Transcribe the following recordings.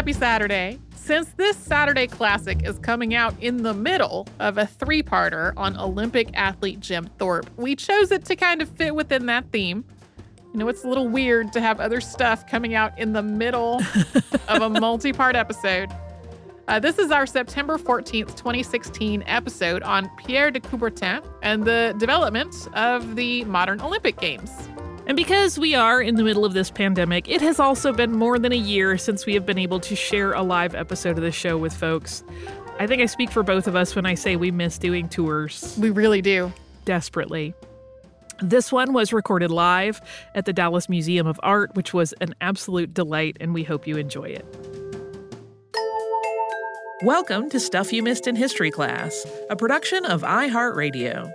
happy Saturday. Since this Saturday Classic is coming out in the middle of a three parter on Olympic athlete Jim Thorpe, we chose it to kind of fit within that theme. You know, it's a little weird to have other stuff coming out in the middle of a multi part episode. Uh, this is our September 14th, 2016 episode on Pierre de Coubertin and the development of the modern Olympic Games. And because we are in the middle of this pandemic, it has also been more than a year since we have been able to share a live episode of the show with folks. I think I speak for both of us when I say we miss doing tours. We really do. Desperately. This one was recorded live at the Dallas Museum of Art, which was an absolute delight, and we hope you enjoy it. Welcome to Stuff You Missed in History Class, a production of iHeartRadio.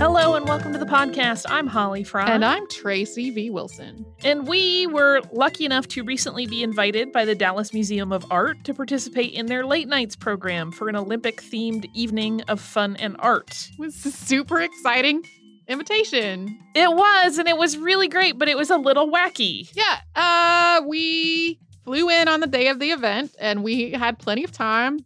Hello and welcome to the podcast. I'm Holly Fry. And I'm Tracy V. Wilson. And we were lucky enough to recently be invited by the Dallas Museum of Art to participate in their late nights program for an Olympic themed evening of fun and art. It was super exciting invitation. It was, and it was really great, but it was a little wacky. Yeah. Uh we flew in on the day of the event and we had plenty of time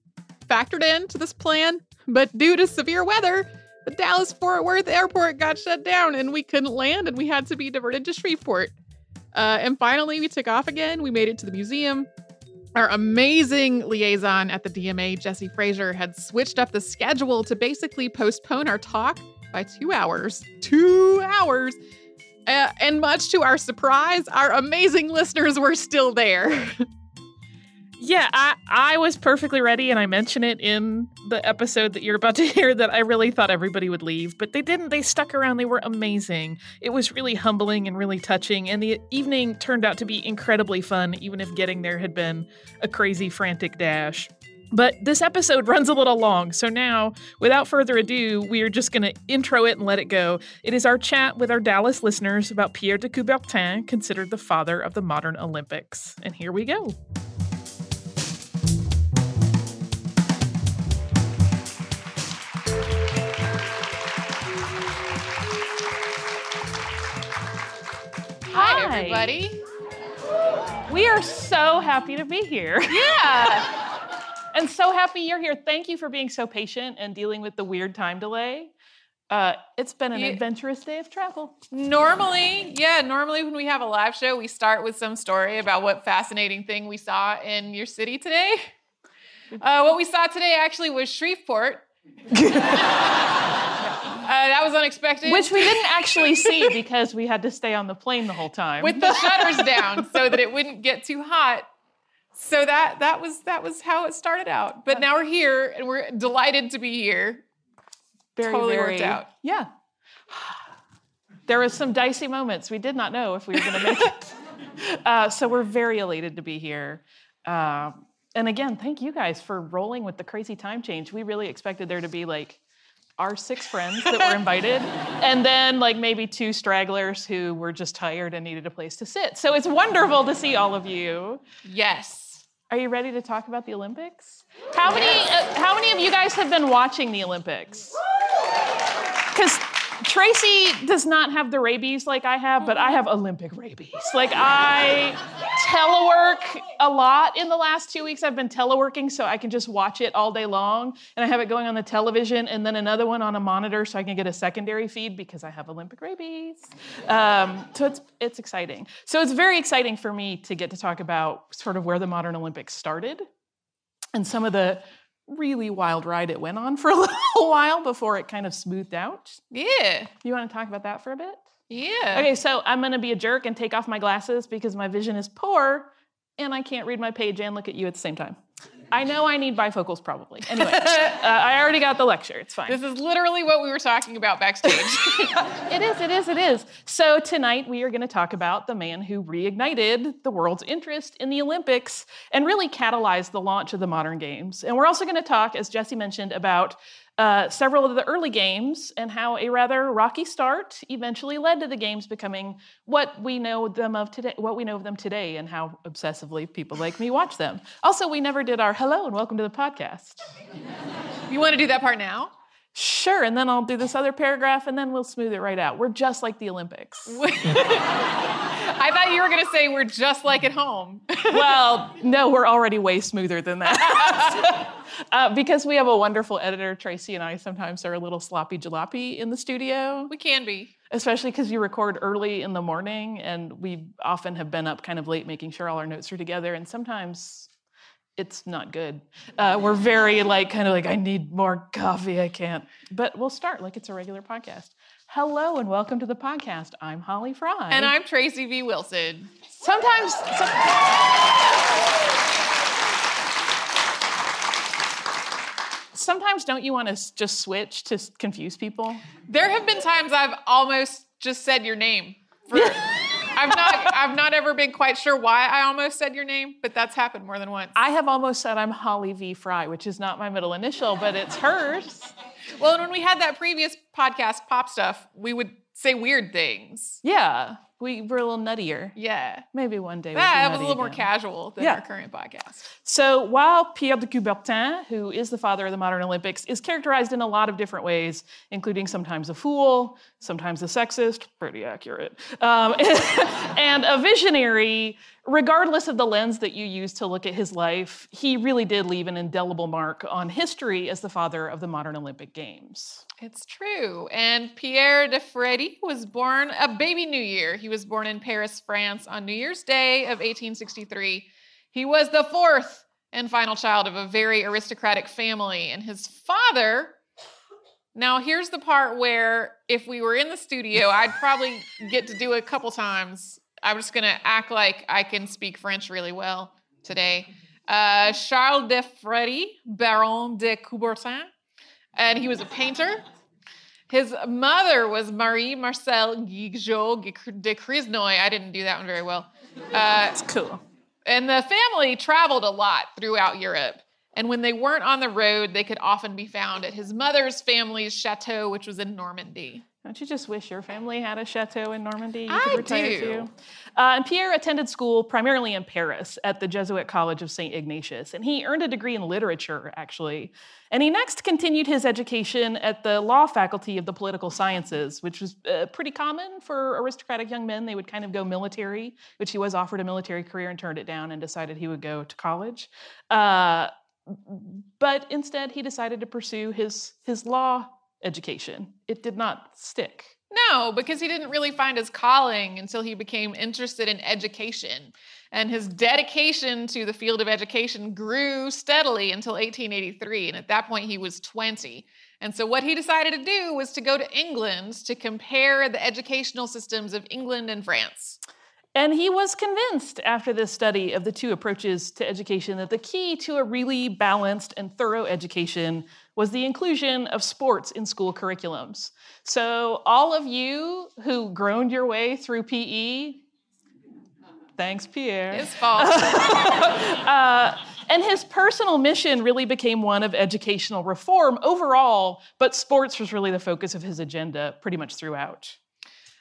factored into this plan, but due to severe weather, the Dallas Fort Worth airport got shut down and we couldn't land and we had to be diverted to Shreveport. Uh, and finally, we took off again. We made it to the museum. Our amazing liaison at the DMA, Jesse Frazier, had switched up the schedule to basically postpone our talk by two hours. Two hours. Uh, and much to our surprise, our amazing listeners were still there. Yeah, I, I was perfectly ready, and I mention it in the episode that you're about to hear that I really thought everybody would leave, but they didn't. They stuck around. They were amazing. It was really humbling and really touching, and the evening turned out to be incredibly fun, even if getting there had been a crazy, frantic dash. But this episode runs a little long, so now, without further ado, we are just going to intro it and let it go. It is our chat with our Dallas listeners about Pierre de Coubertin, considered the father of the modern Olympics. And here we go. Everybody. We are so happy to be here. Yeah. and so happy you're here. Thank you for being so patient and dealing with the weird time delay. Uh, it's been an Yeah. adventurous day of travel. normally, yeah, normally when we have a live show, we start with some story about what fascinating thing we saw in your city today. Uh, what we saw today actually was Shreveport. Uh, that was unexpected. Which we didn't actually see because we had to stay on the plane the whole time. with the shutters down so that it wouldn't get too hot. So that that was that was how it started out. But now we're here and we're delighted to be here. very, totally very- worked out. Yeah. There was some dicey moments. We did not know if we were going to make it. Uh, so we're very elated to be here. Uh, and again, thank you guys for rolling with the crazy time change. We really expected there to be like our six friends that were invited, and then like maybe two stragglers who were just tired and needed a place to sit. So it's wonderful to see all of you. Yes. Are you ready to talk about the Olympics? How many? Uh, how many of you guys have been watching the Olympics? Because Tracy does not have the rabies like I have, but I have Olympic rabies. Like I telework a lot in the last two weeks. I've been teleworking so I can just watch it all day long, and I have it going on the television, and then another one on a monitor so I can get a secondary feed because I have Olympic rabies. Um, so it's it's exciting. So it's very exciting for me to get to talk about sort of where the modern Olympics started and some of the really wild ride it went on for a little while before it kind of smoothed out. Yeah. You want to talk about that for a bit? Yeah. Okay, so I'm going to be a jerk and take off my glasses because my vision is poor and I can't read my page and look at you at the same time. I know I need bifocals probably. Anyway, uh, I already got the lecture. It's fine. This is literally what we were talking about backstage. It is, it is, it is. So tonight we are going to talk about the man who reignited the world's interest in the Olympics and really catalyzed the launch of the modern games. And we're also going to talk, as Jesse mentioned, about uh, several of the early games and how a rather rocky start eventually led to the games becoming what we know them of today, what we know of them today, and how obsessively people like me watch them. Also, we never did our hello and welcome to the podcast. you want to do that part now? Sure, and then I'll do this other paragraph and then we'll smooth it right out. We're just like the Olympics. I thought you were going to say we're just like at home. well, no, we're already way smoother than that. uh, because we have a wonderful editor, Tracy and I sometimes are a little sloppy jalopy in the studio. We can be. Especially because you record early in the morning, and we often have been up kind of late making sure all our notes are together, and sometimes it's not good. Uh, we're very like kind of like I need more coffee. I can't. But we'll start like it's a regular podcast. Hello and welcome to the podcast. I'm Holly Fry. And I'm Tracy V. Wilson. Sometimes. Some, sometimes don't you want to just switch to confuse people? There have been times I've almost just said your name. For, I've not I've not ever been quite sure why I almost said your name, but that's happened more than once. I have almost said I'm Holly V. Fry, which is not my middle initial, but it's hers. Well, and when we had that previous podcast, Pop Stuff, we would say weird things. Yeah. We were a little nuttier. Yeah. Maybe one day. That we'll was a little more casual than Yeah. our current podcast. So while Pierre de Coubertin, who is the father of the modern Olympics, is characterized in a lot of different ways, including sometimes a fool, sometimes a sexist, pretty accurate, um, and a visionary, regardless of the lens that you use to look at his life, he really did leave an indelible mark on history as the father of the modern Olympic Games. It's true. And Pierre de Frédy was born a baby New Year. He was born in Paris, France on New Year's Day of 1863. He was the fourth and final child of a very aristocratic family. And his father, now here's the part where if we were in the studio, I'd probably get to do a couple times. I'm just going to act like I can speak French really well today. Uh, Charles de Frédy, Baron de Coubertin and he was a painter. His mother was Marie Marcel Gigault de Crisenoy. I didn't do that one very well. Uh, It's cool. and the family traveled a lot throughout Europe. And when they weren't on the road, they could often be found at his mother's family's chateau, which was in Normandy. Don't you just wish your family had a chateau in Normandy you I retire do. to? Uh, and Pierre attended school primarily in Paris at the Jesuit College of St. Ignatius, and he earned a degree in literature, actually. And he next continued his education at the law faculty of the political sciences, which was uh, pretty common for aristocratic young men. They would kind of go military, which he was offered a military career and turned it down and decided he would go to college. Uh, but instead, he decided to pursue his, his law education. It did not stick. No, because he didn't really find his calling until he became interested in education. And his dedication to the field of education grew steadily until 1883. And at that point, he was 20. And so, what he decided to do was to go to England to compare the educational systems of England and France. And he was convinced after this study of the two approaches to education that the key to a really balanced and thorough education was the inclusion of sports in school curriculums. So, all of you who groaned your way through PE, thanks, Pierre. His fault. Uh, and his personal mission really became one of educational reform overall, but sports was really the focus of his agenda pretty much throughout.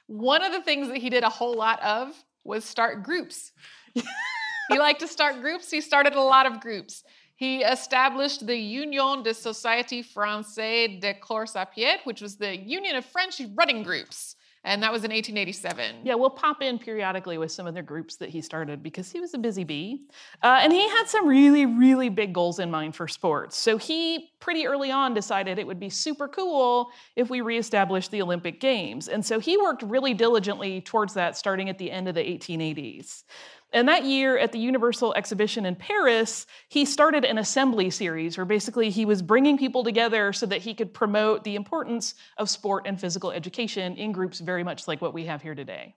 One of the things that he did a whole lot of was start groups. he liked to start groups. He started a lot of groups. He established the Union de Société Française de Course à Pied, which was the Union of French Running Groups. And that was in 1887. Yeah, we'll pop in periodically with some of the groups that he started because he was a busy bee. Uh, and he had some really, really big goals in mind for sports. So he pretty early on decided it would be super cool if we reestablished the Olympic Games. And so he worked really diligently towards that starting at the end of the 1880s. And that year at the Universal Exhibition in Paris, he started an assembly series where basically he was bringing people together so that he could promote the importance of sport and physical education in groups very much like what we have here today.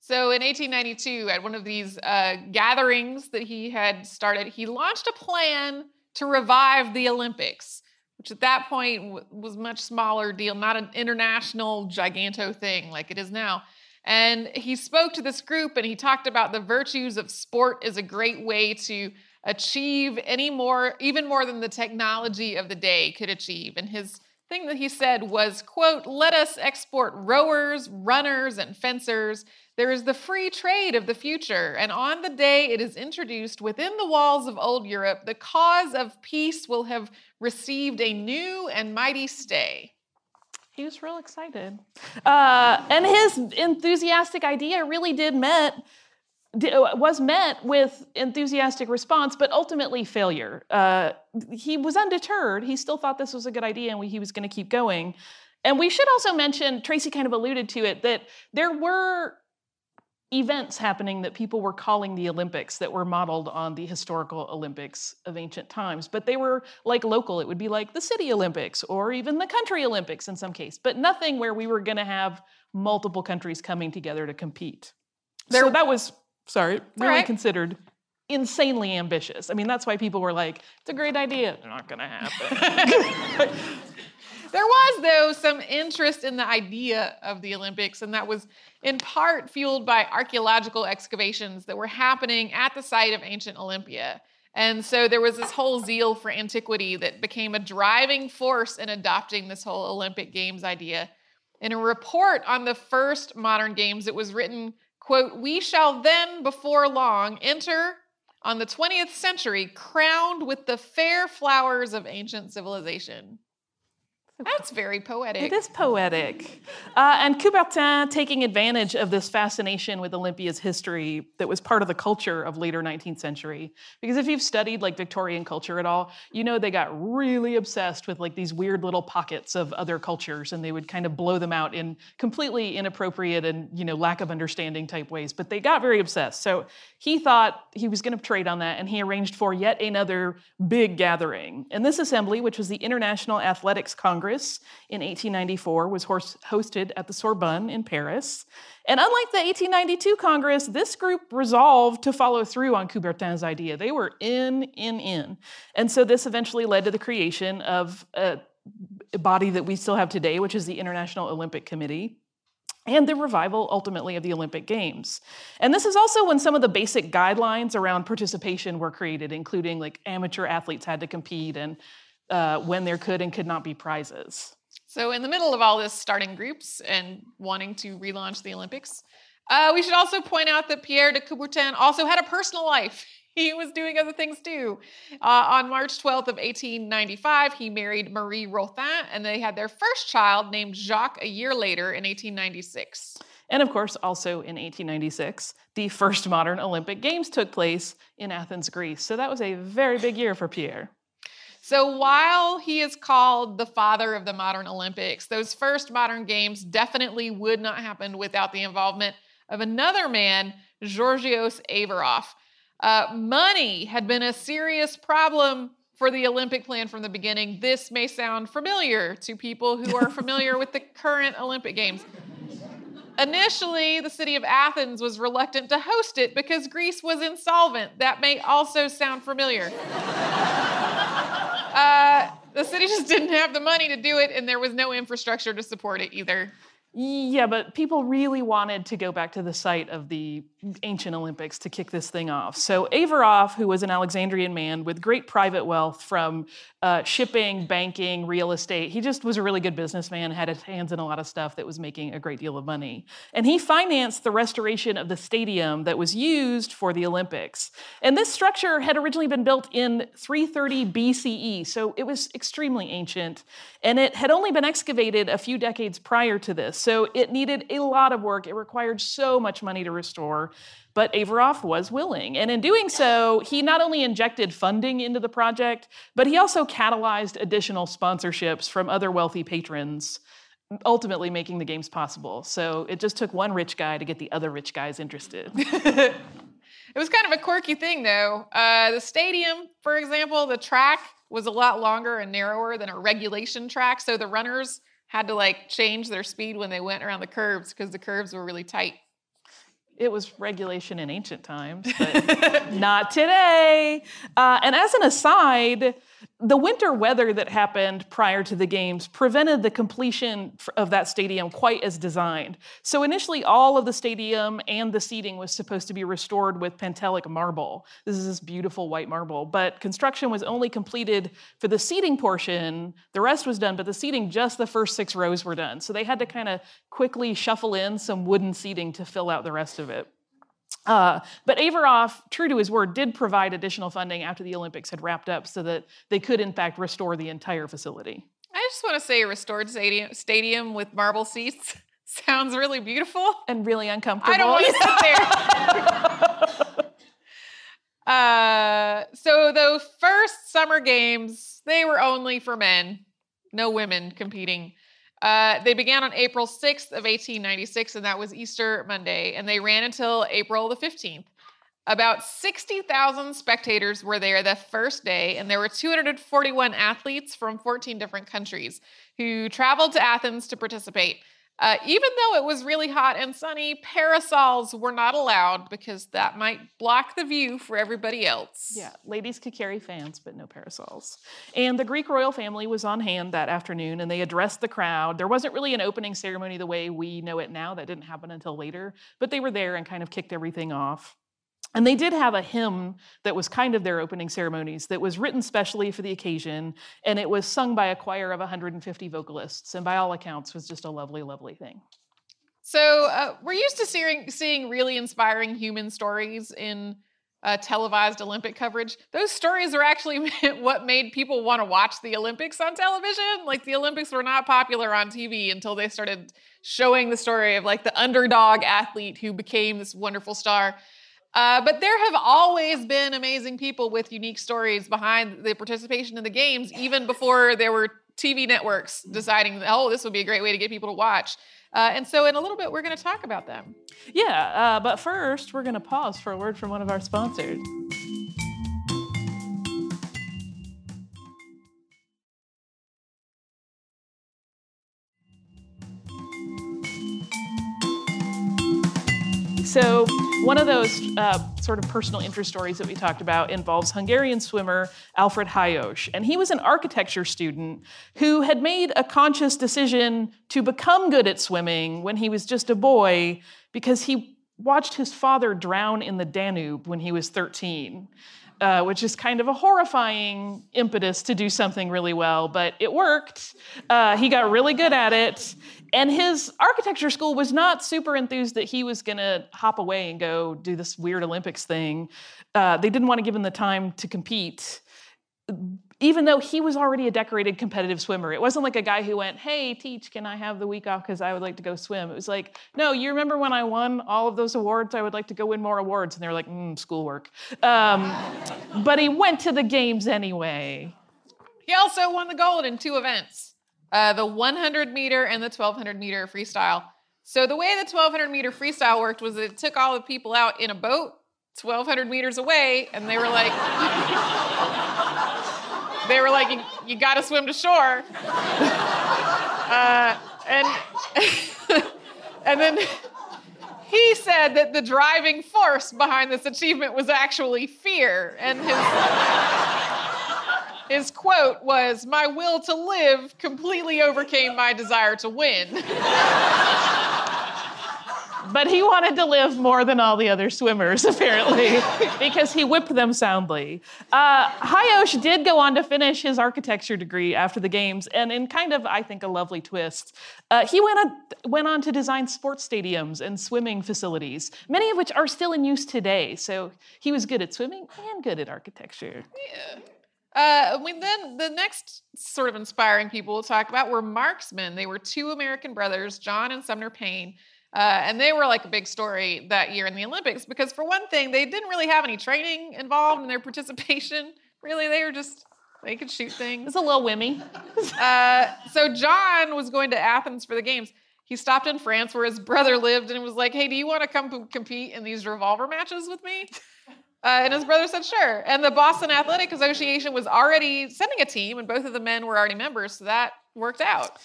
So in 1892, at one of these uh, gatherings that he had started, he launched a plan to revive the Olympics, which at that point was much smaller deal, not an international giganto thing like it is now. And he spoke to this group and he talked about the virtues of sport is a great way to achieve any more, even more than the technology of the day could achieve. And his thing that he said was, quote, let us export rowers, runners, and fencers. There is the free trade of the future, and on the day it is introduced within the walls of old Europe, the cause of peace will have received a new and mighty stay. He was real excited. Uh, and his enthusiastic idea really did met was met with enthusiastic response, but ultimately failure. Uh, he was undeterred. He still thought this was a good idea and he was going to keep going. And we should also mention, Tracy kind of alluded to it, that there were events happening that people were calling the Olympics that were modeled on the historical Olympics of ancient times. But they were like local. It would be like the city Olympics or even the country Olympics in some case, but nothing where we were going to have multiple countries coming together to compete. There, so that was, sorry, really right. considered insanely ambitious. I mean, that's why people were like, it's a great idea. They're not going to happen. There was, though, some interest in the idea of the Olympics, and that was in part fueled by archaeological excavations that were happening at the site of ancient Olympia. And so there was this whole zeal for antiquity that became a driving force in adopting this whole Olympic Games idea. In a report on the first modern games, it was written, quote, We shall then before long enter on the 20th century crowned with the fair flowers of ancient civilization. That's very poetic. It is poetic. Uh, and Coubertin, taking advantage of this fascination with Olympia's history that was part of the culture of later 19th century, because if you've studied like Victorian culture at all, you know they got really obsessed with like these weird little pockets of other cultures, and they would kind of blow them out in completely inappropriate and you know lack of understanding type ways. But they got very obsessed. So he thought he was going to trade on that, and he arranged for yet another big gathering. And this assembly, which was the International Athletics Congress Congress in 1894 was hosted at the Sorbonne in Paris. And unlike the 1892 Congress, this group resolved to follow through on Coubertin's idea. They were in, in, in. And so this eventually led to the creation of a body that we still have today, which is the International Olympic Committee and the revival ultimately of the Olympic Games. And this is also when some of the basic guidelines around participation were created, including like amateur athletes had to compete and uh, when there could and could not be prizes. So, in the middle of all this, starting groups and wanting to relaunch the Olympics, uh, we should also point out that Pierre de Coubertin also had a personal life. He was doing other things too. Uh, on March 12th of 1895, he married Marie Rothan, and they had their first child named Jacques a year later in 1896. And of course, also in 1896, the first modern Olympic Games took place in Athens, Greece. So that was a very big year for Pierre. So while he is called the father of the modern Olympics, those first modern games definitely would not happen without the involvement of another man, Georgios Averoff. Uh, money had been a serious problem for the Olympic plan from the beginning. This may sound familiar to people who are familiar with the current Olympic Games. Initially, the city of Athens was reluctant to host it because Greece was insolvent. That may also sound familiar. Uh, the city just didn't have the money to do it, and there was no infrastructure to support it either. Yeah, but people really wanted to go back to the site of the ancient Olympics to kick this thing off. So Averoff, who was an Alexandrian man with great private wealth from uh, shipping, banking, real estate, he just was a really good businessman, had his hands in a lot of stuff that was making a great deal of money. And he financed the restoration of the stadium that was used for the Olympics. And this structure had originally been built in 330 BCE, so it was extremely ancient. And it had only been excavated a few decades prior to this. So it needed a lot of work. It required so much money to restore. But Averoff was willing. And in doing so, he not only injected funding into the project, but he also catalyzed additional sponsorships from other wealthy patrons, ultimately making the games possible. So it just took one rich guy to get the other rich guys interested. it was kind of a quirky thing, though. Uh, the stadium, for example, the track was a lot longer and narrower than a regulation track. So the runners had to like change their speed when they went around the curves because the curves were really tight. It was regulation in ancient times, but not today. Uh, and as an aside, The winter weather that happened prior to the games prevented the completion of that stadium quite as designed. So initially, all of the stadium and the seating was supposed to be restored with Pentelic marble. This is this beautiful white marble, but construction was only completed for the seating portion. The rest was done, but the seating, just the first six rows were done. So they had to kind of quickly shuffle in some wooden seating to fill out the rest of it. Uh, but Averoff, true to his word, did provide additional funding after the Olympics had wrapped up so that they could, in fact, restore the entire facility. I just want to say, restored stadium, stadium with marble seats sounds really beautiful. And really uncomfortable. I don't want to sit there. uh, so the first summer games, they were only for men, no women competing. Uh, they began on April 6th of 1896, and that was Easter Monday, and they ran until April the 15th. About 60,000 spectators were there the first day, and there were 241 athletes from 14 different countries who traveled to Athens to participate. Uh, even though it was really hot and sunny, parasols were not allowed because that might block the view for everybody else. Yeah, ladies could carry fans, but no parasols. And the Greek royal family was on hand that afternoon and they addressed the crowd. There wasn't really an opening ceremony the way we know it now, that didn't happen until later, but they were there and kind of kicked everything off. And they did have a hymn that was kind of their opening ceremonies that was written specially for the occasion, and it was sung by a choir of 150 vocalists, and by all accounts was just a lovely, lovely thing. So uh, we're used to seeing seeing really inspiring human stories in uh, televised Olympic coverage. Those stories are actually what made people want to watch the Olympics on television. Like the Olympics were not popular on TV until they started showing the story of like the underdog athlete who became this wonderful star. Uh, but there have always been amazing people with unique stories behind the participation in the games, even before there were TV networks deciding, oh, this would be a great way to get people to watch. Uh, and so, in a little bit, we're going to talk about them. Yeah, uh, but first, we're going to pause for a word from one of our sponsors. So, one of those uh, sort of personal interest stories that we talked about involves Hungarian swimmer Alfred Hajós. And he was an architecture student who had made a conscious decision to become good at swimming when he was just a boy because he watched his father drown in the Danube when he was 13. Uh, which is kind of a horrifying impetus to do something really well, but it worked. Uh, he got really good at it. And his architecture school was not super enthused that he was going to hop away and go do this weird Olympics thing. Uh, they didn't want to give him the time to compete even though he was already a decorated competitive swimmer. It wasn't like a guy who went, Hey, teach, can I have the week off because I would like to go swim? It was like, No, you remember when I won all of those awards? I would like to go win more awards. And they were like, mm, Schoolwork. Um, but he went to the games anyway. He also won the gold in two events uh, the 100 meter and the 1200 meter freestyle. So, the way the 1200 meter freestyle worked was it took all the people out in a boat 1200 meters away, and they were like, they were like, you, you got to swim to shore. Uh, and, and then he said that the driving force behind this achievement was actually fear. And his, his quote was, My will to live completely overcame my desire to win. but he wanted to live more than all the other swimmers, apparently, because he whipped them soundly. Uh, Hajós did go on to finish his architecture degree after the games, and in kind of, I think, a lovely twist, uh, he went on, went on to design sports stadiums and swimming facilities, many of which are still in use today. So he was good at swimming and good at architecture. Yeah. Uh, we then the next sort of inspiring people we'll talk about were marksmen. They were two American brothers, John and Sumner Paine. Uh, and they were like a big story that year in the Olympics because, for one thing, they didn't really have any training involved in their participation. Really, they were just, they could shoot things. It's a little wimmy. uh, so, John was going to Athens for the games. He stopped in France where his brother lived and was like, hey, do you want to come compete in these revolver matches with me? Uh, and his brother said, sure. And the Boston Athletic Association was already sending a team, and both of the men were already members, so that worked out.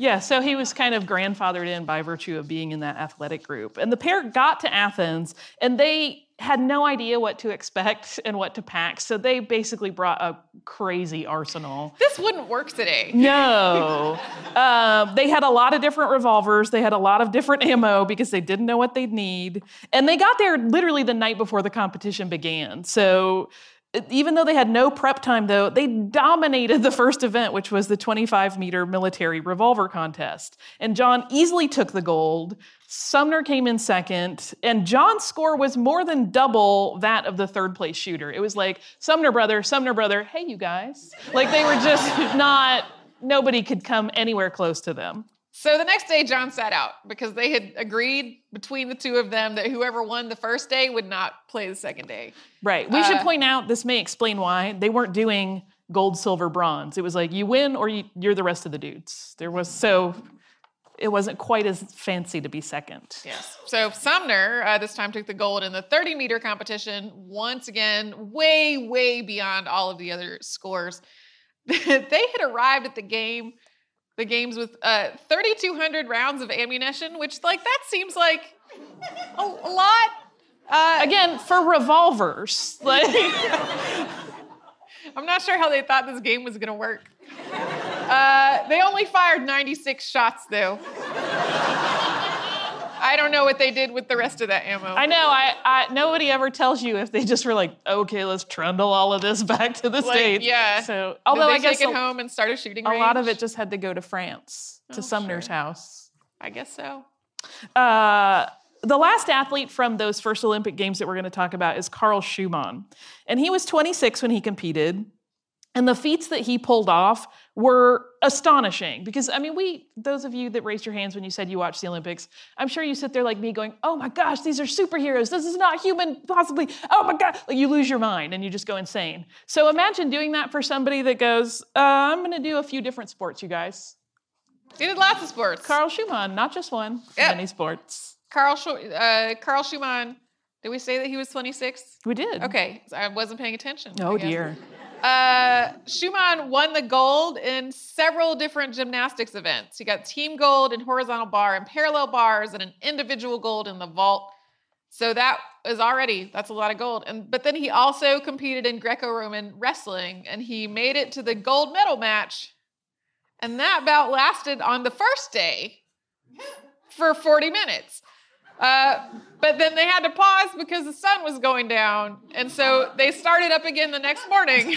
Yeah, so he was kind of grandfathered in by virtue of being in that athletic group. And the pair got to Athens and they had no idea what to expect and what to pack. So they basically brought a crazy arsenal. This wouldn't work today. No. uh, they had a lot of different revolvers. They had a lot of different ammo because they didn't know what they'd need. And they got there literally the night before the competition began. So even though they had no prep time, though, they dominated the first event, which was the 25 meter military revolver contest. And John easily took the gold. Sumner came in second, and John's score was more than double that of the third place shooter. It was like, Sumner brother, Sumner brother, hey, you guys. Like they were just not, nobody could come anywhere close to them. So the next day, John sat out because they had agreed between the two of them that whoever won the first day would not play the second day. Right. We uh, should point out this may explain why they weren't doing gold, silver, bronze. It was like you win or you, are the rest of the dudes. There was so it wasn't quite as fancy to be second. Yes. So Sumner uh, this time took the gold in the 30 meter competition. Once again, way, way beyond all of the other scores. they had arrived at the game the games with uh, 3,200 rounds of ammunition, which like that seems like a, a lot. Uh, Again, for revolvers, like I'm not sure how they thought this game was gonna work. Uh, they only fired 96 shots though. I don't know what they did with the rest of that ammo. I know. I, I nobody ever tells you if they just were like, okay, let's trundle all of this back to the like, states. Yeah. So although I guess take it a, home and start a shooting. A range? lot of it just had to go to France to oh, Sumner's sure. house. I guess so. Uh, the last athlete from those first Olympic Games that we're going to talk about is Carl Schuhmann. And he was 26 when he competed. And the feats that he pulled off were astonishing because, I mean, we, those of you that raised your hands when you said you watched the Olympics, I'm sure you sit there like me going, oh my gosh, these are superheroes. This is not human, possibly. Oh my God. Like you lose your mind and you just go insane. So imagine doing that for somebody that goes, uh, I'm going to do a few different sports, you guys. He did lots of sports. Carl Schuhmann, not just one, yep. many sports. Carl, uh, Carl Schuhmann, did we say that he was 26? We did. Okay, I wasn't paying attention. Oh dear. Uh, Schuhmann won the gold in several different gymnastics events. He got team gold in horizontal bar and parallel bars, and an individual gold in the vault. So that is already that's a lot of gold. And but then he also competed in Greco-Roman wrestling, and he made it to the gold medal match. And that bout lasted on the first day for 40 minutes. Uh, but then they had to pause because the sun was going down. And so they started up again the next morning.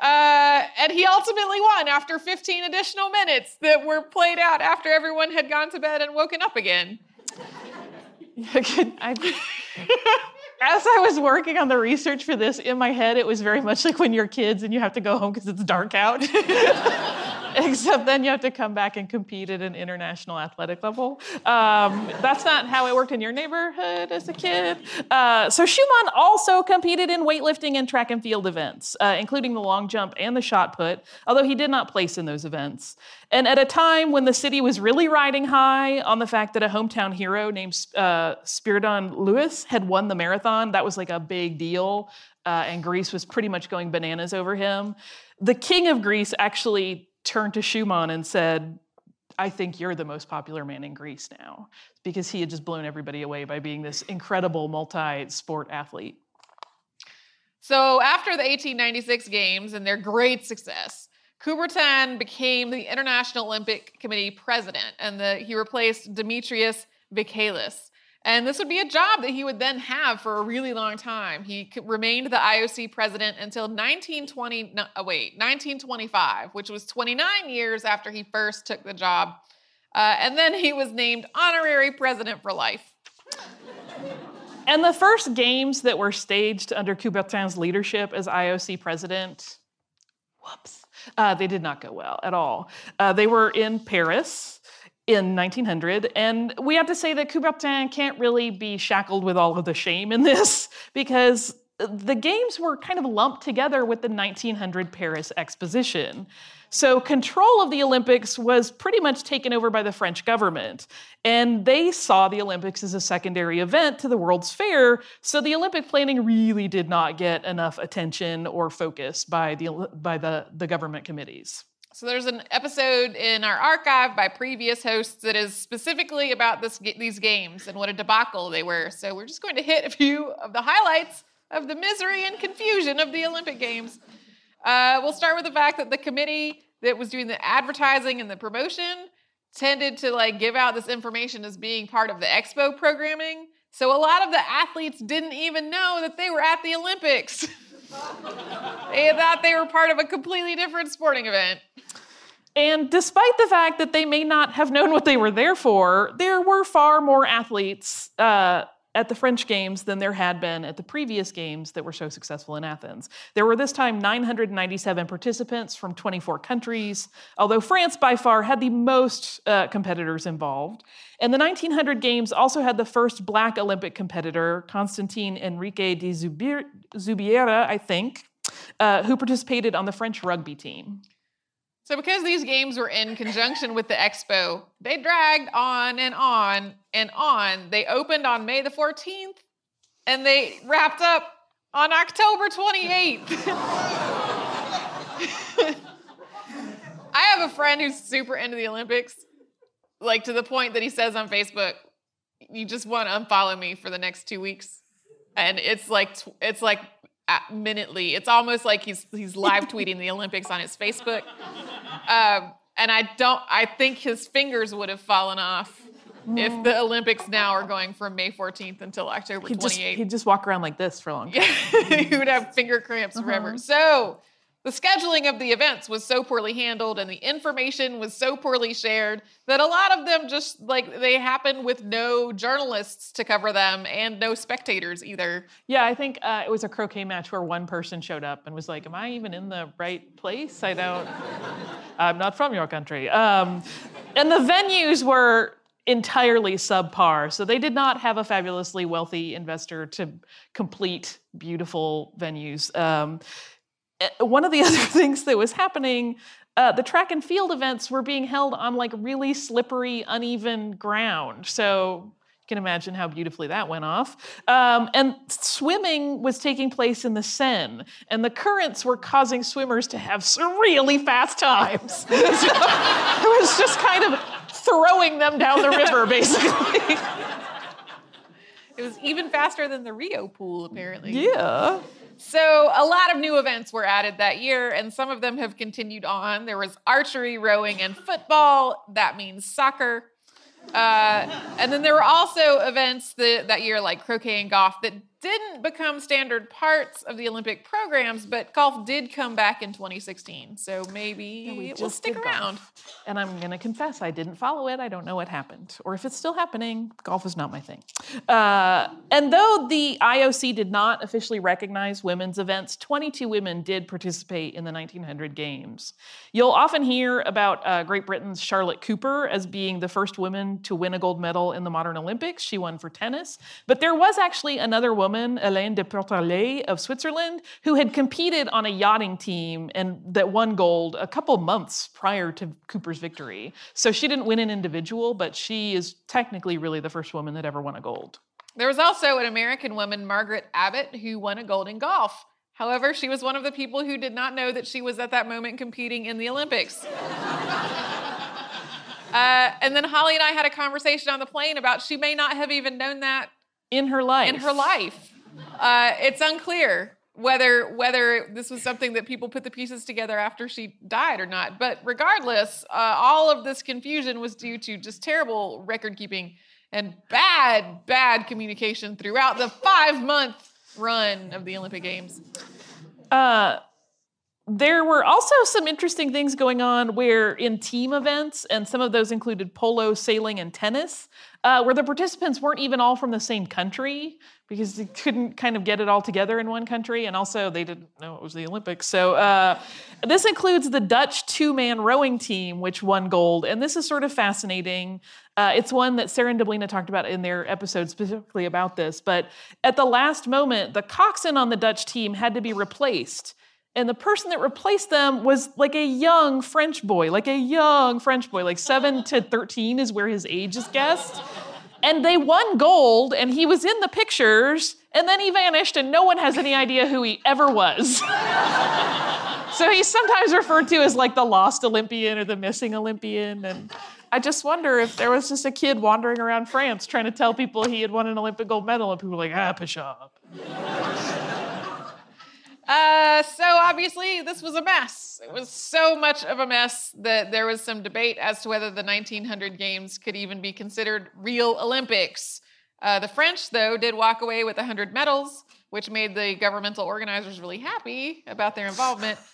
uh, and he ultimately won after 15 additional minutes that were played out after everyone had gone to bed and woken up again. As I was working on the research for this, in my head, it was very much like when you're kids and you have to go home because it's dark out. Except then you have to come back and compete at an international athletic level. Um, that's not how it worked in your neighborhood as a kid. Uh, so Schuhmann also competed in weightlifting and track and field events, uh, including the long jump and the shot put, although he did not place in those events. And at a time when the city was really riding high on the fact that a hometown hero named uh, Spyridon Louis had won the marathon, that was like a big deal. Uh, and Greece was pretty much going bananas over him. The king of Greece actually turned to Schuhmann and said, I think you're the most popular man in Greece now, because he had just blown everybody away by being this incredible multi sport athlete. So, after the 1896 Games and their great success, Coubertin became the International Olympic Committee president, and the, he replaced Demetrios Vikelas. And this would be a job that he would then have for a really long time. He remained the IOC president until 1920, no, oh wait, 1925, which was 29 years after he first took the job. Uh, and then he was named honorary president for life. And the first games that were staged under Coubertin's leadership as IOC president, whoops, uh, they did not go well at all. Uh, they were in Paris in 1900. And we have to say that Coubertin can't really be shackled with all of the shame in this because the games were kind of lumped together with the 1900 Paris Exposition. So control of the Olympics was pretty much taken over by the French government. And they saw the Olympics as a secondary event to the World's Fair. So the Olympic planning really did not get enough attention or focus by the, by the, the government committees. So there's an episode in our archive by previous hosts that is specifically about this these games and what a debacle they were. So we're just going to hit a few of the highlights of the misery and confusion of the Olympic Games. Uh, we'll start with the fact that the committee that was doing the advertising and the promotion tended to like give out this information as being part of the expo programming. So a lot of the athletes didn't even know that they were at the Olympics. they thought they were part of a completely different sporting event. And despite the fact that they may not have known what they were there for, there were far more athletes uh, at the French Games than there had been at the previous games that were so successful in Athens. There were this time 997 participants from 24 countries, although France by far had the most uh, competitors involved. And the 1900 Games also had the first black Olympic competitor, Constantine Henriquez de Zubiera, I think, uh, who participated on the French rugby team. So, because these games were in conjunction with the expo, they dragged on and on and on. They opened on May the 14th and they wrapped up on October 28th. I have a friend who's super into the Olympics, like to the point that he says on Facebook, "You just want to unfollow me for the next two weeks," and it's like it's like minutely. It's almost like he's he's live tweeting the Olympics on his Facebook. Um, and I don't. I think his fingers would have fallen off if the Olympics now are going from May 14th until October 28th. He'd just, he'd just walk around like this for a long time. he would have finger cramps uh-huh. forever. So the scheduling of the events was so poorly handled and the information was so poorly shared that a lot of them just like they happened with no journalists to cover them and no spectators either. Yeah, I think uh, it was a croquet match where one person showed up and was like, Am I even in the right place? I don't, I'm not from your country. Um, and the venues were entirely subpar. So they did not have a fabulously wealthy investor to complete beautiful venues. Um, one of the other things that was happening uh, the track and field events were being held on like really slippery uneven ground. So you can imagine how beautifully that went off. Um, and swimming was taking place in the seine and the currents were causing swimmers to have really fast times. So it was just kind of throwing them down the river basically. It was even faster than the rio pool apparently. Yeah so, a lot of new events were added that year, and some of them have continued on. There was archery, rowing, and football. That means soccer. Uh, and then there were also events that, that year, like croquet and golf, that didn't become standard parts of the Olympic programs, but golf did come back in 2016. So maybe yeah, it will stick around. Golf. And I'm going to confess, I didn't follow it. I don't know what happened. Or if it's still happening, golf is not my thing. Uh, and though the IOC did not officially recognize women's events, 22 women did participate in the 1900 Games. You'll often hear about uh, Great Britain's Charlotte Cooper as being the first woman to win a gold medal in the modern Olympics. She won for tennis. But there was actually another woman woman, Hélène de Pourtalès of Switzerland, who had competed on a yachting team and that won gold a couple months prior to Cooper's victory. So she didn't win an individual, but she is technically really the first woman that ever won a gold. There was also an American woman, Margaret Abbott, who won a gold in golf. However, she was one of the people who did not know that she was at that moment competing in the Olympics. Uh, and then Holly and I had a conversation on the plane about she may not have even known that in her life. In her life. Uh, it's unclear whether whether this was something that people put the pieces together after she died or not. But regardless, uh, all of this confusion was due to just terrible record keeping and bad, bad communication throughout the five month run of the Olympic Games. Uh, there were also some interesting things going on where in team events, and some of those included polo, sailing, and tennis, uh, where the participants weren't even all from the same country because they couldn't kind of get it all together in one country, and also they didn't know it was the Olympics. So uh, this includes the Dutch two-man rowing team, which won gold, and this is sort of fascinating. Uh, it's one that Sarah and Deblina talked about in their episode specifically about this. But at the last moment, the coxswain on the Dutch team had to be replaced and the person that replaced them was like a young French boy, like a young French boy, like 7 to 13 is where his age is guessed. And they won gold, and he was in the pictures, and then he vanished, and no one has any idea who he ever was. So he's sometimes referred to as like the lost Olympian or the missing Olympian. And I just wonder if there was just a kid wandering around France trying to tell people he had won an Olympic gold medal, and people were like, ah, Pashab. Uh, so obviously, this was a mess. It was so much of a mess that there was some debate as to whether the 1900 games could even be considered real Olympics. Uh, the French, though, did walk away with 100 medals, which made the governmental organizers really happy about their involvement.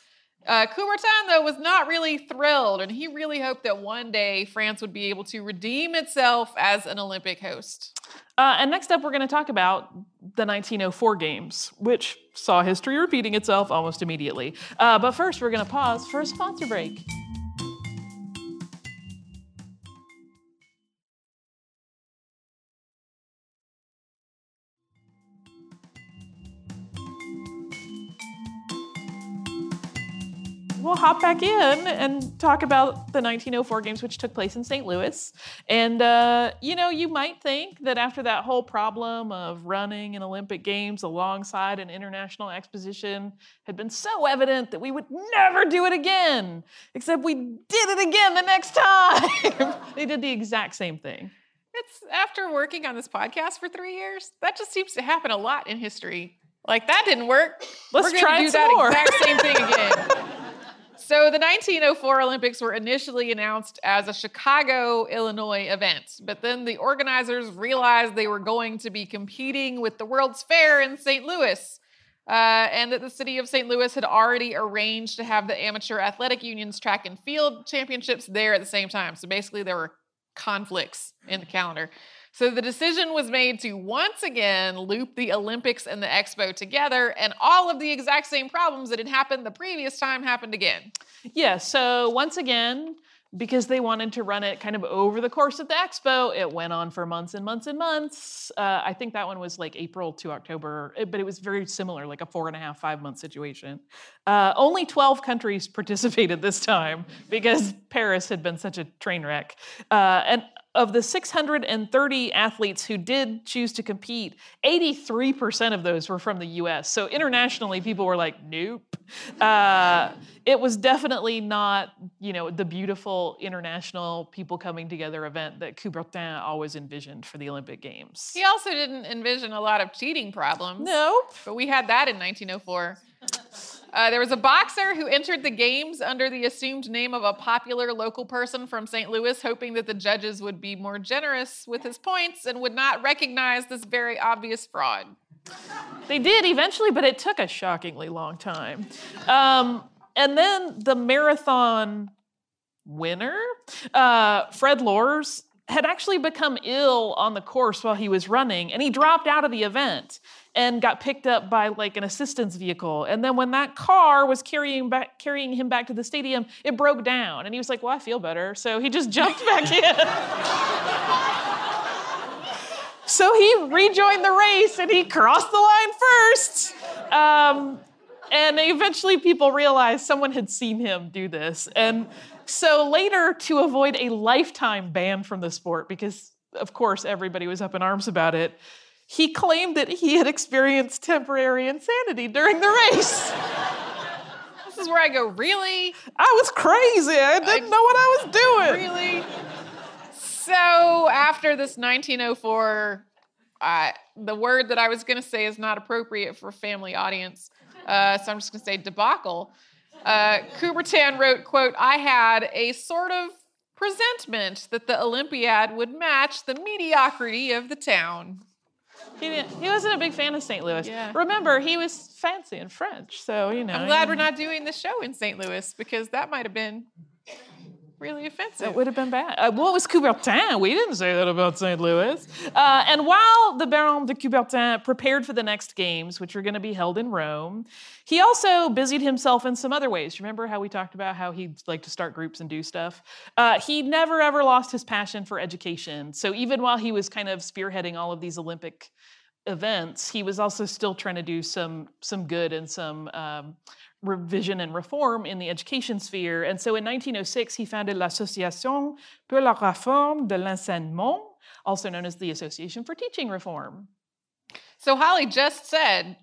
Uh, Coubertin, though, was not really thrilled, and he really hoped that one day France would be able to redeem itself as an Olympic host. Uh, and next up, we're going to talk about the 1904 Games, which saw history repeating itself almost immediately. Uh, but first, we're going to pause for a sponsor break. We'll hop back in and talk about the 1904 games, which took place in St. Louis. And, uh, you know, you might think that after that whole problem of running an Olympic Games alongside an international exposition had been so evident that we would never do it again, except we did it again the next time. they did the exact same thing. It's after working on this podcast for three years, that just seems to happen a lot in history. Like that didn't work. Let's try do it that more. exact same thing again. So the 1904 Olympics were initially announced as a Chicago, Illinois event, but then the organizers realized they were going to be competing with the World's Fair in St. Louis. Uh, and that the city of St. Louis had already arranged to have the amateur athletic union's track and field championships there at the same time. So basically, there were conflicts in the calendar. So the decision was made to once again loop the Olympics and the Expo together, and all of the exact same problems that had happened the previous time happened again. Yeah, so once again, because they wanted to run it kind of over the course of the expo, it went on for months and months and months. Uh, I think that one was like April to October, but it was very similar, like a four and a half, five month situation. Uh, only 12 countries participated this time because Paris had been such a train wreck. Uh, and of the 630 athletes who did choose to compete, 83% of those were from the US. So internationally, people were like, nope. Uh, it was definitely not, you know, the beautiful international people coming together event that Coubertin always envisioned for the Olympic Games. He also didn't envision a lot of cheating problems. Nope. But we had that in 1904. Uh, there was a boxer who entered the games under the assumed name of a popular local person from St. Louis, hoping that the judges would be more generous with his points and would not recognize this very obvious fraud. They did eventually, but it took a shockingly long time. Um, and then the marathon winner, uh, Fred Lorz, had actually become ill on the course while he was running, and he dropped out of the event and got picked up by like an assistance vehicle. And then when that car was carrying back carrying him back to the stadium, it broke down. And he was like, "Well, I feel better." So he just jumped back in. so he rejoined the race and he crossed the line first. Um, and eventually people realized someone had seen him do this. And so later, to avoid a lifetime ban from the sport, because of course everybody was up in arms about it, he claimed that he had experienced temporary insanity during the race. This is where I go, really? I was crazy. I didn't I- know what I was doing. Really? So after this 1904, uh, the word that I was going to say is not appropriate for a family audience, uh, so I'm just going to say debacle. Uh, Coubertin wrote, "quote I had a sort of presentiment that the Olympiad would match the mediocrity of the town." He, he wasn't a big fan of St. Louis. Yeah. Remember, he was fancy and French, so you know. I'm glad we're not doing this show in St. Louis because that might have been really offensive. It would have been bad. Uh, what was Coubertin? We didn't say that about St. Louis. Uh, and while the Baron de Coubertin prepared for the next games, which were going to be held in Rome, he also busied himself in some other ways. Remember how we talked about how he'd like to start groups and do stuff? Uh, he never ever lost his passion for education. So even while he was kind of spearheading all of these Olympic events, he was also still trying to do some some good and some um, revision and reform in the education sphere. And so in 1906, he founded l'Association pour la réforme de l'enseignement, also known as the Association for Teaching Reform. So Holly just said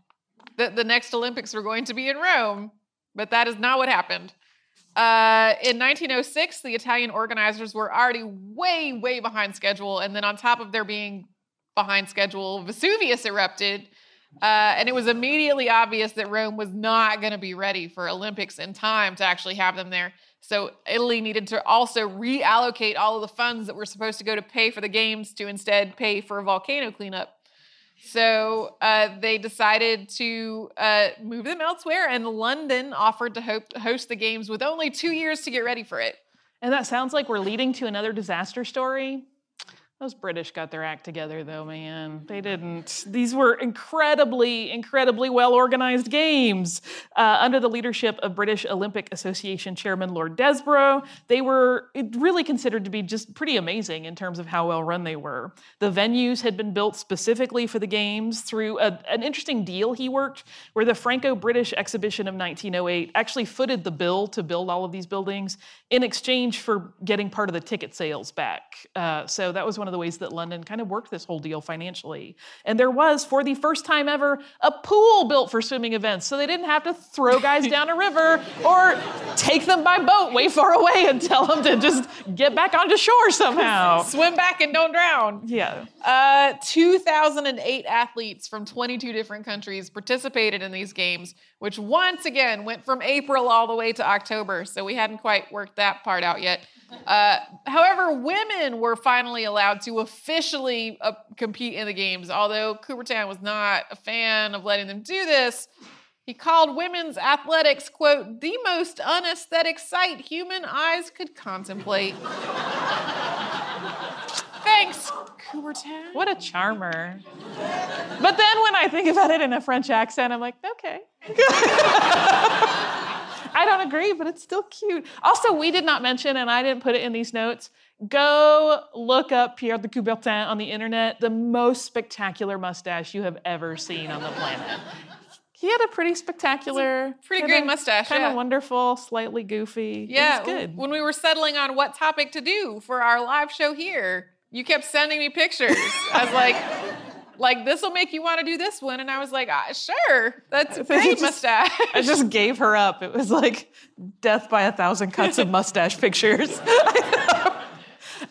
that the next Olympics were going to be in Rome. but that is not what happened. Uh, in 1906, the Italian organizers were already way, way behind schedule. And then on top of their being behind schedule, Vesuvius erupted. Uh, and it was immediately obvious that Rome was not going to be ready for Olympics in time to actually have them there. So Italy needed to also reallocate all of the funds that were supposed to go to pay for the games to instead pay for a volcano cleanup. So uh, they decided to uh, move them elsewhere, and London offered to ho- host the games with only two years to get ready for it. And that sounds like we're leading to another disaster story. Those British got their act together, though, man. They didn't. These were incredibly, incredibly well organized games. Uh, under the leadership of British Olympic Association Chairman Lord Desborough, they were really considered to be just pretty amazing in terms of how well run they were. The venues had been built specifically for the games through a, an interesting deal he worked, where the Franco British exhibition of 1908 actually footed the bill to build all of these buildings in exchange for getting part of the ticket sales back. Uh, so that was one of the ways that London kind of worked this whole deal financially. And there was, for the first time ever, a pool built for swimming events. So they didn't have to throw guys down a river or take them by boat way far away and tell them to just get back onto shore somehow. Swim back and don't drown. Yeah. Uh, 2,008 athletes from 22 different countries participated in these games, which once again went from April all the way to October. So we hadn't quite worked that part out yet. Uh, however, women were finally allowed to officially uh, compete in the games, although Coubertin was not a fan of letting them do this. He called women's athletics, quote, the most unesthetic sight human eyes could contemplate. Thanks, Coubertin. What a charmer. But then when I think about it in a French accent, I'm like, okay. I don't agree, but it's still cute. Also, we did not mention, and I didn't put it in these notes, go look up Pierre de Coubertin on the internet, the most spectacular mustache you have ever seen on the planet. He had a pretty spectacular, pretty kinda, great mustache, kind yeah. of wonderful, slightly goofy. Yeah, good. when we were settling on what topic to do for our live show here, you kept sending me pictures. I was like, like this will make you want to do this one, and I was like, ah, sure, that's a great just- mustache. I just gave her up. It was like death by a thousand cuts of mustache pictures.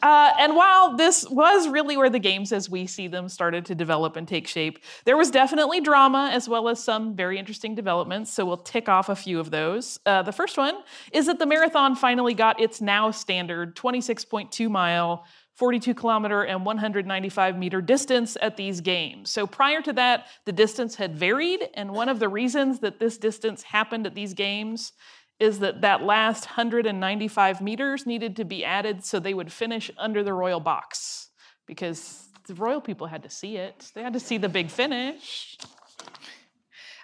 Uh, and while this was really where the games as we see them started to develop and take shape, there was definitely drama as well as some very interesting developments. So we'll tick off a few of those. Uh, the first one is that the marathon finally got its now standard 26.2 mile 42 kilometer and 195 meter distance at these games. So prior to that, the distance had varied, and one of the reasons that this distance happened at these games is that that last 195 meters needed to be added so they would finish under the royal box because the royal people had to see it. They had to see the big finish.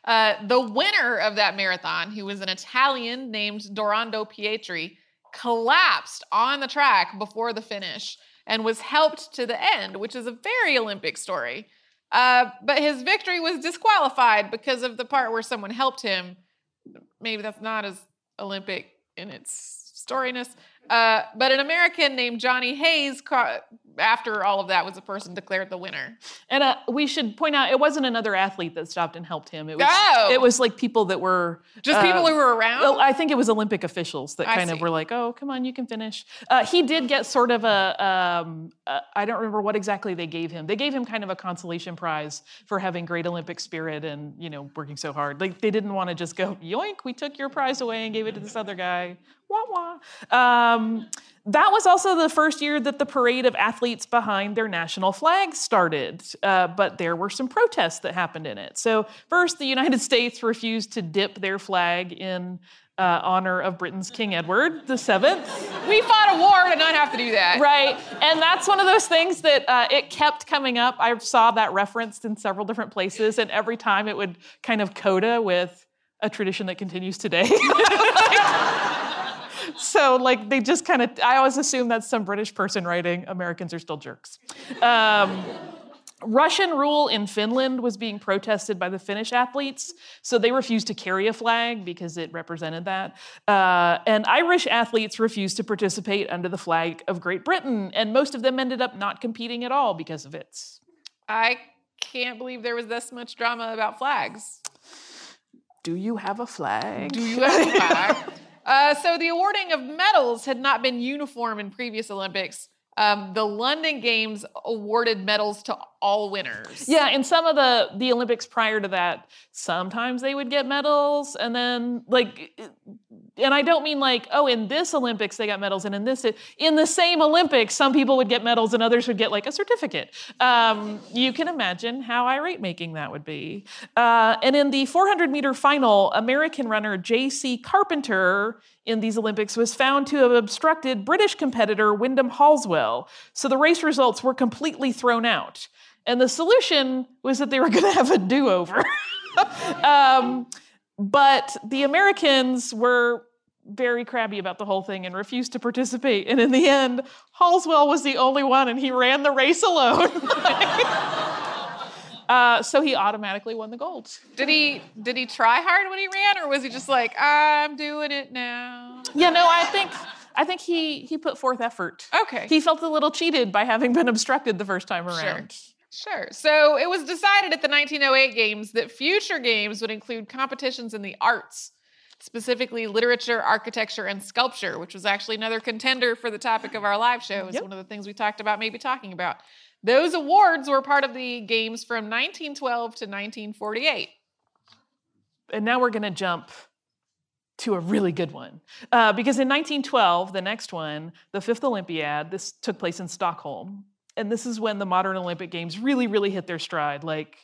Uh, the winner of that marathon, who was an Italian named Dorando Pietri, collapsed on the track before the finish and was helped to the end, which is a very Olympic story. Uh, but his victory was disqualified because of the part where someone helped him. Maybe that's not as Olympic in its storiness. Uh, but an American named Johnny Hayes, after all of that, was the person declared the winner. And uh, we should point out it wasn't another athlete that stopped and helped him. It was Oh. it was like people that were Just uh, people who were around. Well, I think it was Olympic officials that I kind of were like, "Oh, come on, you can finish." Uh, he did get sort of a, um, uh, I don't remember what exactly they gave him. They gave him kind of a consolation prize for having great Olympic spirit and you know working so hard. Like they didn't want to just go, "Yoink, we took your prize away and gave it to this other guy." Wah wah. Um, that was also the first year that the parade of athletes behind their national flag started, uh, but there were some protests that happened in it. So, first, the United States refused to dip their flag in uh, honor of Britain's King Edward the Seventh. we fought a war to not have to do that. Right, and that's one of those things that uh, it kept coming up. I saw that referenced in several different places, and every time it would kind of coda with a tradition that continues today. so, like, they just kind of, I always assume that's some British person writing, Americans are still jerks. Um, Russian rule in Finland was being protested by the Finnish athletes, so they refused to carry a flag because it represented that. Uh, and Irish athletes refused to participate under the flag of Great Britain, and most of them ended up not competing at all because of it. I can't believe there was this much drama about flags. Do you have a flag? Do you have a flag? Uh, so the awarding of medals had not been uniform in previous Olympics. Um, the London Games awarded medals to all winners. Yeah, in some of the the Olympics prior to that, sometimes they would get medals, and then like, and I don't mean like, oh, in this Olympics they got medals, and in this in the same Olympics, some people would get medals and others would get like a certificate. Um, you can imagine how irate making that would be. Uh, and in the 400 meter final, American runner J.C. Carpenter in these Olympics was found to have obstructed British competitor Wyndham Halswell. So the race results were completely thrown out. And the solution was that they were going to have a do over. um, but the Americans were very crabby about the whole thing and refused to participate. And in the end, Halswell was the only one and he ran the race alone. Uh, so he automatically won the gold. Did he did he try hard when he ran, or was he just like, I'm doing it now? Yeah, no, I think I think he he put forth effort. Okay. He felt a little cheated by having been obstructed the first time around. Sure. Sure. So it was decided at the 1908 Games that future games would include competitions in the arts, specifically literature, architecture, and sculpture, which was actually another contender for the topic of our live show. It's Yep. one of the things we talked about maybe talking about. Those awards were part of the games from 1912 to 1948. And now we're going to jump to a really good one. Uh, because in 1912, the next one, the fifth Olympiad, this took place in Stockholm. And this is when the modern Olympic Games really, really hit their stride. Like,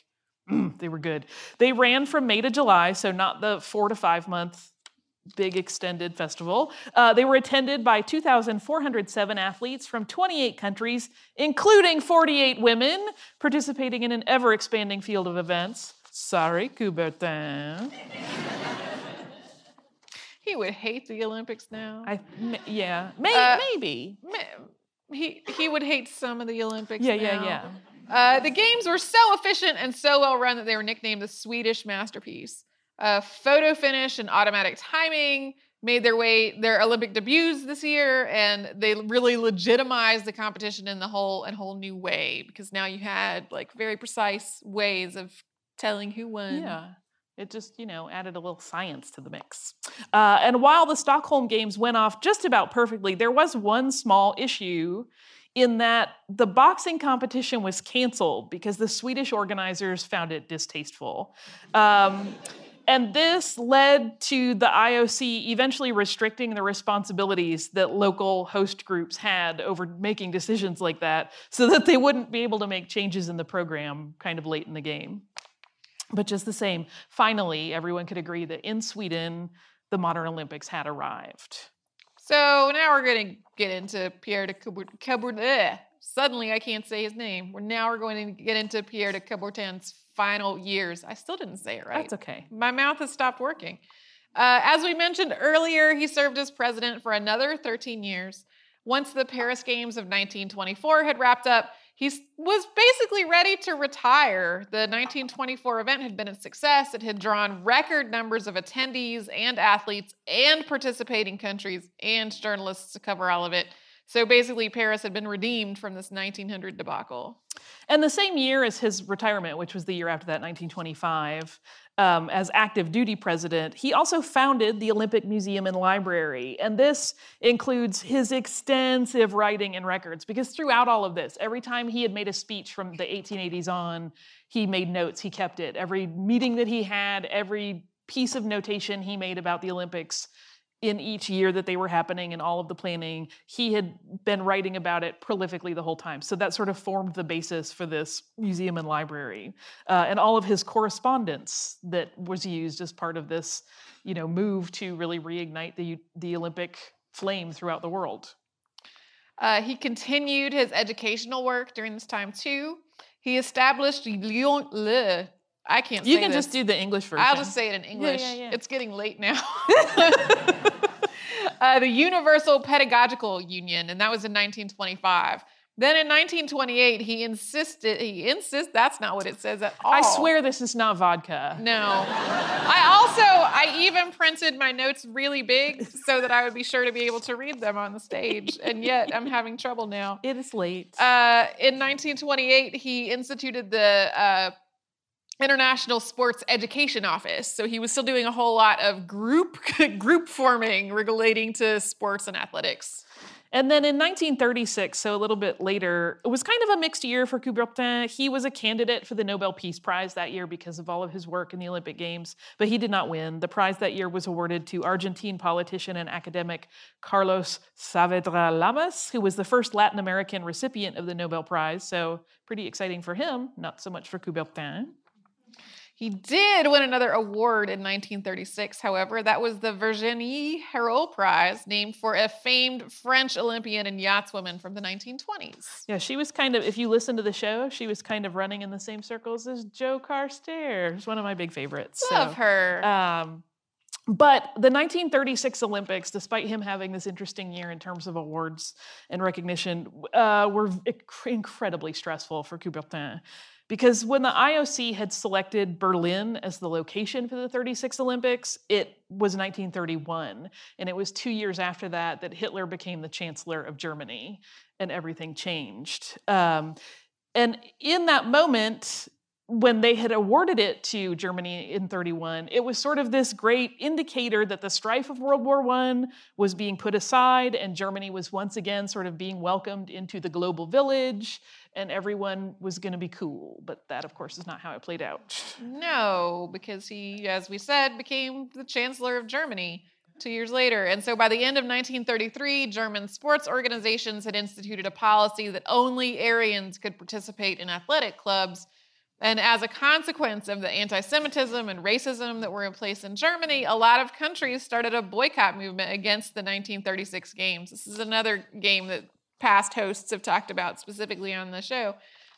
mm, they were good. They ran from May to July, so not the four to five month big extended festival. Uh, they were attended by 2,407 athletes from 28 countries, including 48 women, participating in an ever expanding field of events. Sorry, Coubertin. He would hate the Olympics now. I, m- yeah, may, Uh, maybe. Ma- He he would hate some of the Olympics. Yeah, yeah, now. yeah. Uh, the games were so efficient and so well run that they were nicknamed the Swedish masterpiece. Uh, photo finish and automatic timing made their way their Olympic debuts this year, and they really legitimized the competition in the whole and whole new way because now you had like very precise ways of telling who won. Yeah. It just, you know, added a little science to the mix. Uh, and while the Stockholm Games went off just about perfectly, there was one small issue in that the boxing competition was canceled because the Swedish organizers found it distasteful. Um, and this led to the IOC eventually restricting the responsibilities that local host groups had over making decisions like that so that they wouldn't be able to make changes in the program kind of late in the game. But just the same, finally, everyone could agree that in Sweden, the modern Olympics had arrived. So now we're going to get into Pierre de Coubertin. Coubertin suddenly, I can't say his name. We're now we're going to get into Pierre de Coubertin's final years. I still didn't say it right. That's okay. My mouth has stopped working. Uh, as we mentioned earlier, he served as president for another 13 years. Once the Paris Games of 1924 had wrapped up, he was basically ready to retire. The 1924 event had been a success. It had drawn record numbers of attendees and athletes and participating countries and journalists to cover all of it. So basically, Paris had been redeemed from this 1900 debacle. And the same year as his retirement, which was the year after that, 1925, um, as active duty president, he also founded the Olympic Museum and Library. And this includes his extensive writing and records, because throughout all of this, every time he had made a speech from the 1880s on, he made notes, he kept it. Every meeting that he had, every piece of notation he made about the Olympics in each year that they were happening and all of the planning, he had been writing about it prolifically the whole time. So that sort of formed the basis for this museum and library. Uh, and all of his correspondence that was used as part of this, you know, move to really reignite the, the Olympic flame throughout the world. Uh, he continued his educational work during this time too. He established Lyon Le. I can't. You say can this. just do the English version. I'll just say it in English. yeah, yeah. It's getting late now. uh, the Universal Pedagogical Union, and that was in 1925. Then in 1928, he insisted. He insists that's not what it says at all. I swear this is not vodka. No. I also I even printed my notes really big so that I would be sure to be able to read them on the stage, and yet I'm having trouble now. It is late. Uh, in 1928, he instituted the uh, International Sports Education Office. So he was still doing a whole lot of group group forming relating to sports and athletics. And then in 1936, so a little bit later, it was kind of a mixed year for Coubertin. He was a candidate for the Nobel Peace Prize that year because of all of his work in the Olympic Games, but he did not win. The prize that year was awarded to Argentine politician and academic Carlos Saavedra Lamas, who was the first Latin American recipient of the Nobel Prize. So pretty exciting for him, not so much for Coubertin. He did win another award in 1936, however. That was the Virginie Hériot Prize, named for a famed French Olympian and yachtswoman from the 1920s. Yeah, she was kind of, if you listen to the show, she was kind of running in the same circles as Joe Carstairs. One of my big favorites. Love so, her. Um, but the 1936 Olympics, despite him having this interesting year in terms of awards and recognition, uh, were inc- incredibly stressful for Coubertin. Because when the IOC had selected Berlin as the location for the 36 Olympics, it was 1931. And it was two years after that that Hitler became the Chancellor of Germany and everything changed. Um, and in that moment, when they had awarded it to Germany in 31, it was sort of this great indicator that the strife of World War I was being put aside and Germany was once again sort of being welcomed into the global village and everyone was going to be cool. But that, of course, is not how it played out. No, because he, as we said, became the Chancellor of Germany two years later. And so by the end of 1933, German sports organizations had instituted a policy that only Aryans could participate in athletic clubs. And as a consequence of the anti Semitism and racism that were in place in Germany, a lot of countries started a boycott movement against the 1936 games. This is another game that past hosts have talked about specifically on the show.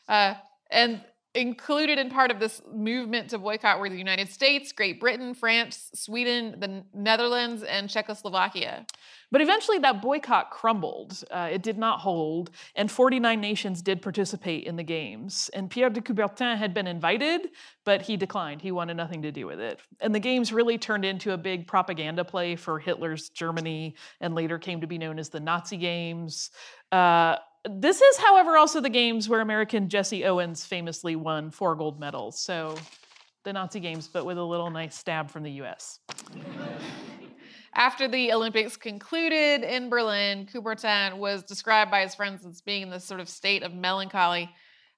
Uh, and included in part of this movement to boycott were the United States, Great Britain, France, Sweden, the Netherlands, and Czechoslovakia. But eventually that boycott crumbled. Uh, it did not hold, and 49 nations did participate in the games. And Pierre de Coubertin had been invited, but he declined. He wanted nothing to do with it. And the games really turned into a big propaganda play for Hitler's Germany and later came to be known as the Nazi Games. Uh, this is, however, also the games where American Jesse Owens famously won four gold medals. So the Nazi Games, but with a little nice stab from the US. After the Olympics concluded in Berlin, Coubertin was described by his friends as being in this sort of state of melancholy.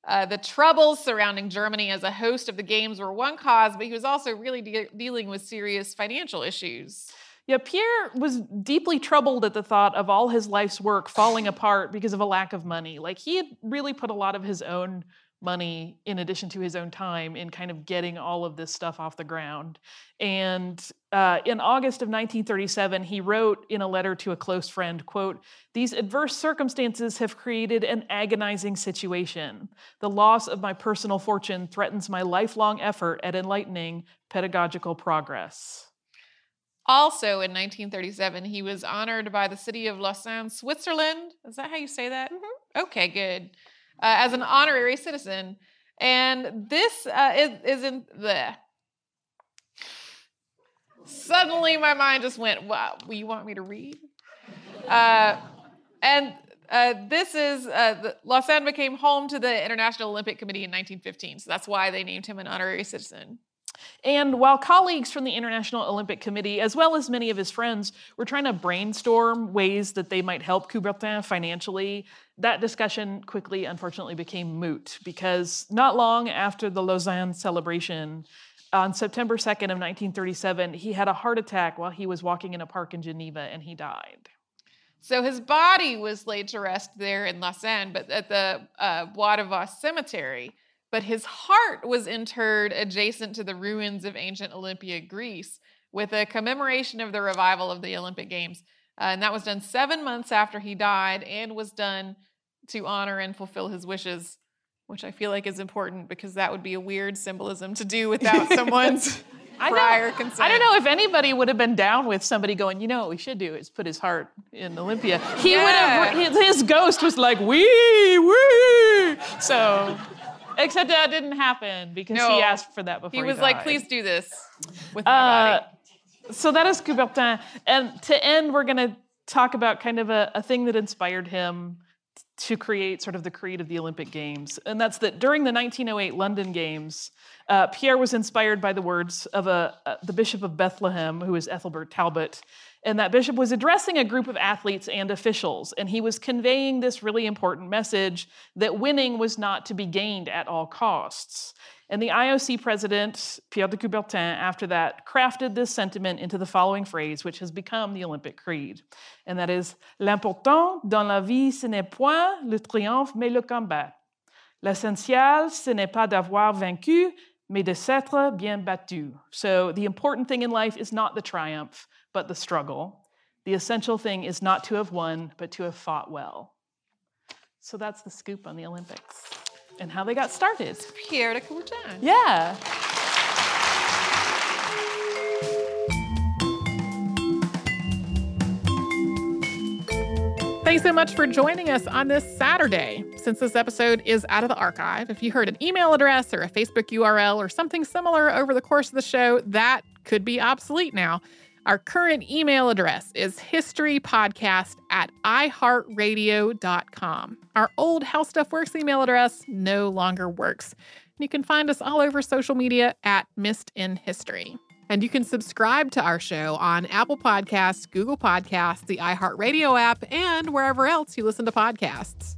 Uh, the troubles surrounding Germany as a host of the Games were one cause, but he was also really de- dealing with serious financial issues. Yeah, Pierre was deeply troubled at the thought of all his life's work falling apart because of a lack of money. Like he had really put a lot of his own money in addition to his own time in kind of getting all of this stuff off the ground. And uh, in August of 1937, he wrote in a letter to a close friend, quote, these adverse circumstances have created an agonizing situation. The loss of my personal fortune threatens my lifelong effort at enlightening pedagogical progress. Also in 1937, he was honored by the city of Lausanne, Switzerland. Is that how you say that? Mm-hmm. Okay, good. Uh, as an honorary citizen. And this uh, is, is in the. Suddenly, my mind just went, wow, you want me to read? Uh, and uh, this is uh, the, Lausanne became home to the International Olympic Committee in 1915, so that's why they named him an honorary citizen. And while colleagues from the International Olympic Committee, as well as many of his friends, were trying to brainstorm ways that they might help Coubertin financially, that discussion quickly, unfortunately, became moot because not long after the Lausanne celebration, on September 2nd of 1937, he had a heart attack while he was walking in a park in Geneva and he died. So his body was laid to rest there in Lausanne, but at the uh, Bois de Vaux cemetery but his heart was interred adjacent to the ruins of ancient Olympia, Greece, with a commemoration of the revival of the Olympic Games. Uh, and that was done seven months after he died and was done to honor and fulfill his wishes, which I feel like is important because that would be a weird symbolism to do without someone's I prior consent. I don't know if anybody would have been down with somebody going, you know what we should do is put his heart in Olympia. He yeah. would have, his, his ghost was like, wee, wee. So Except that didn't happen because no, he asked for that before he was he like, "Please do this with my uh, body." So that is Coubertin. And to end, we're going to talk about kind of a, a thing that inspired him to create sort of the creed of the Olympic Games. And that's that during the 1908 London Games, uh, Pierre was inspired by the words of a, uh, the Bishop of Bethlehem, who is Ethelbert Talbot. And that bishop was addressing a group of athletes and officials. And he was conveying this really important message that winning was not to be gained at all costs. And the IOC president, Pierre de Coubertin, after that, crafted this sentiment into the following phrase, which has become the Olympic Creed. And that is L'important dans la vie, ce n'est point le triomphe, mais le combat. L'essentiel, ce n'est pas d'avoir vaincu, mais de s'être bien battu. So the important thing in life is not the triumph, but the struggle. The essential thing is not to have won, but to have fought well. So that's the scoop on the Olympics and how they got started. Pierre de Coubertin. Yeah. Thanks so much for joining us on this Saturday. Since this episode is out of the archive, if you heard an email address or a Facebook URL or something similar over the course of the show, that could be obsolete now. Our current email address is historypodcast at iheartradio.com. Our old How Stuff Works email address no longer works. You can find us all over social media at Missed in History. And you can subscribe to our show on Apple Podcasts, Google Podcasts, the iHeartRadio app, and wherever else you listen to podcasts.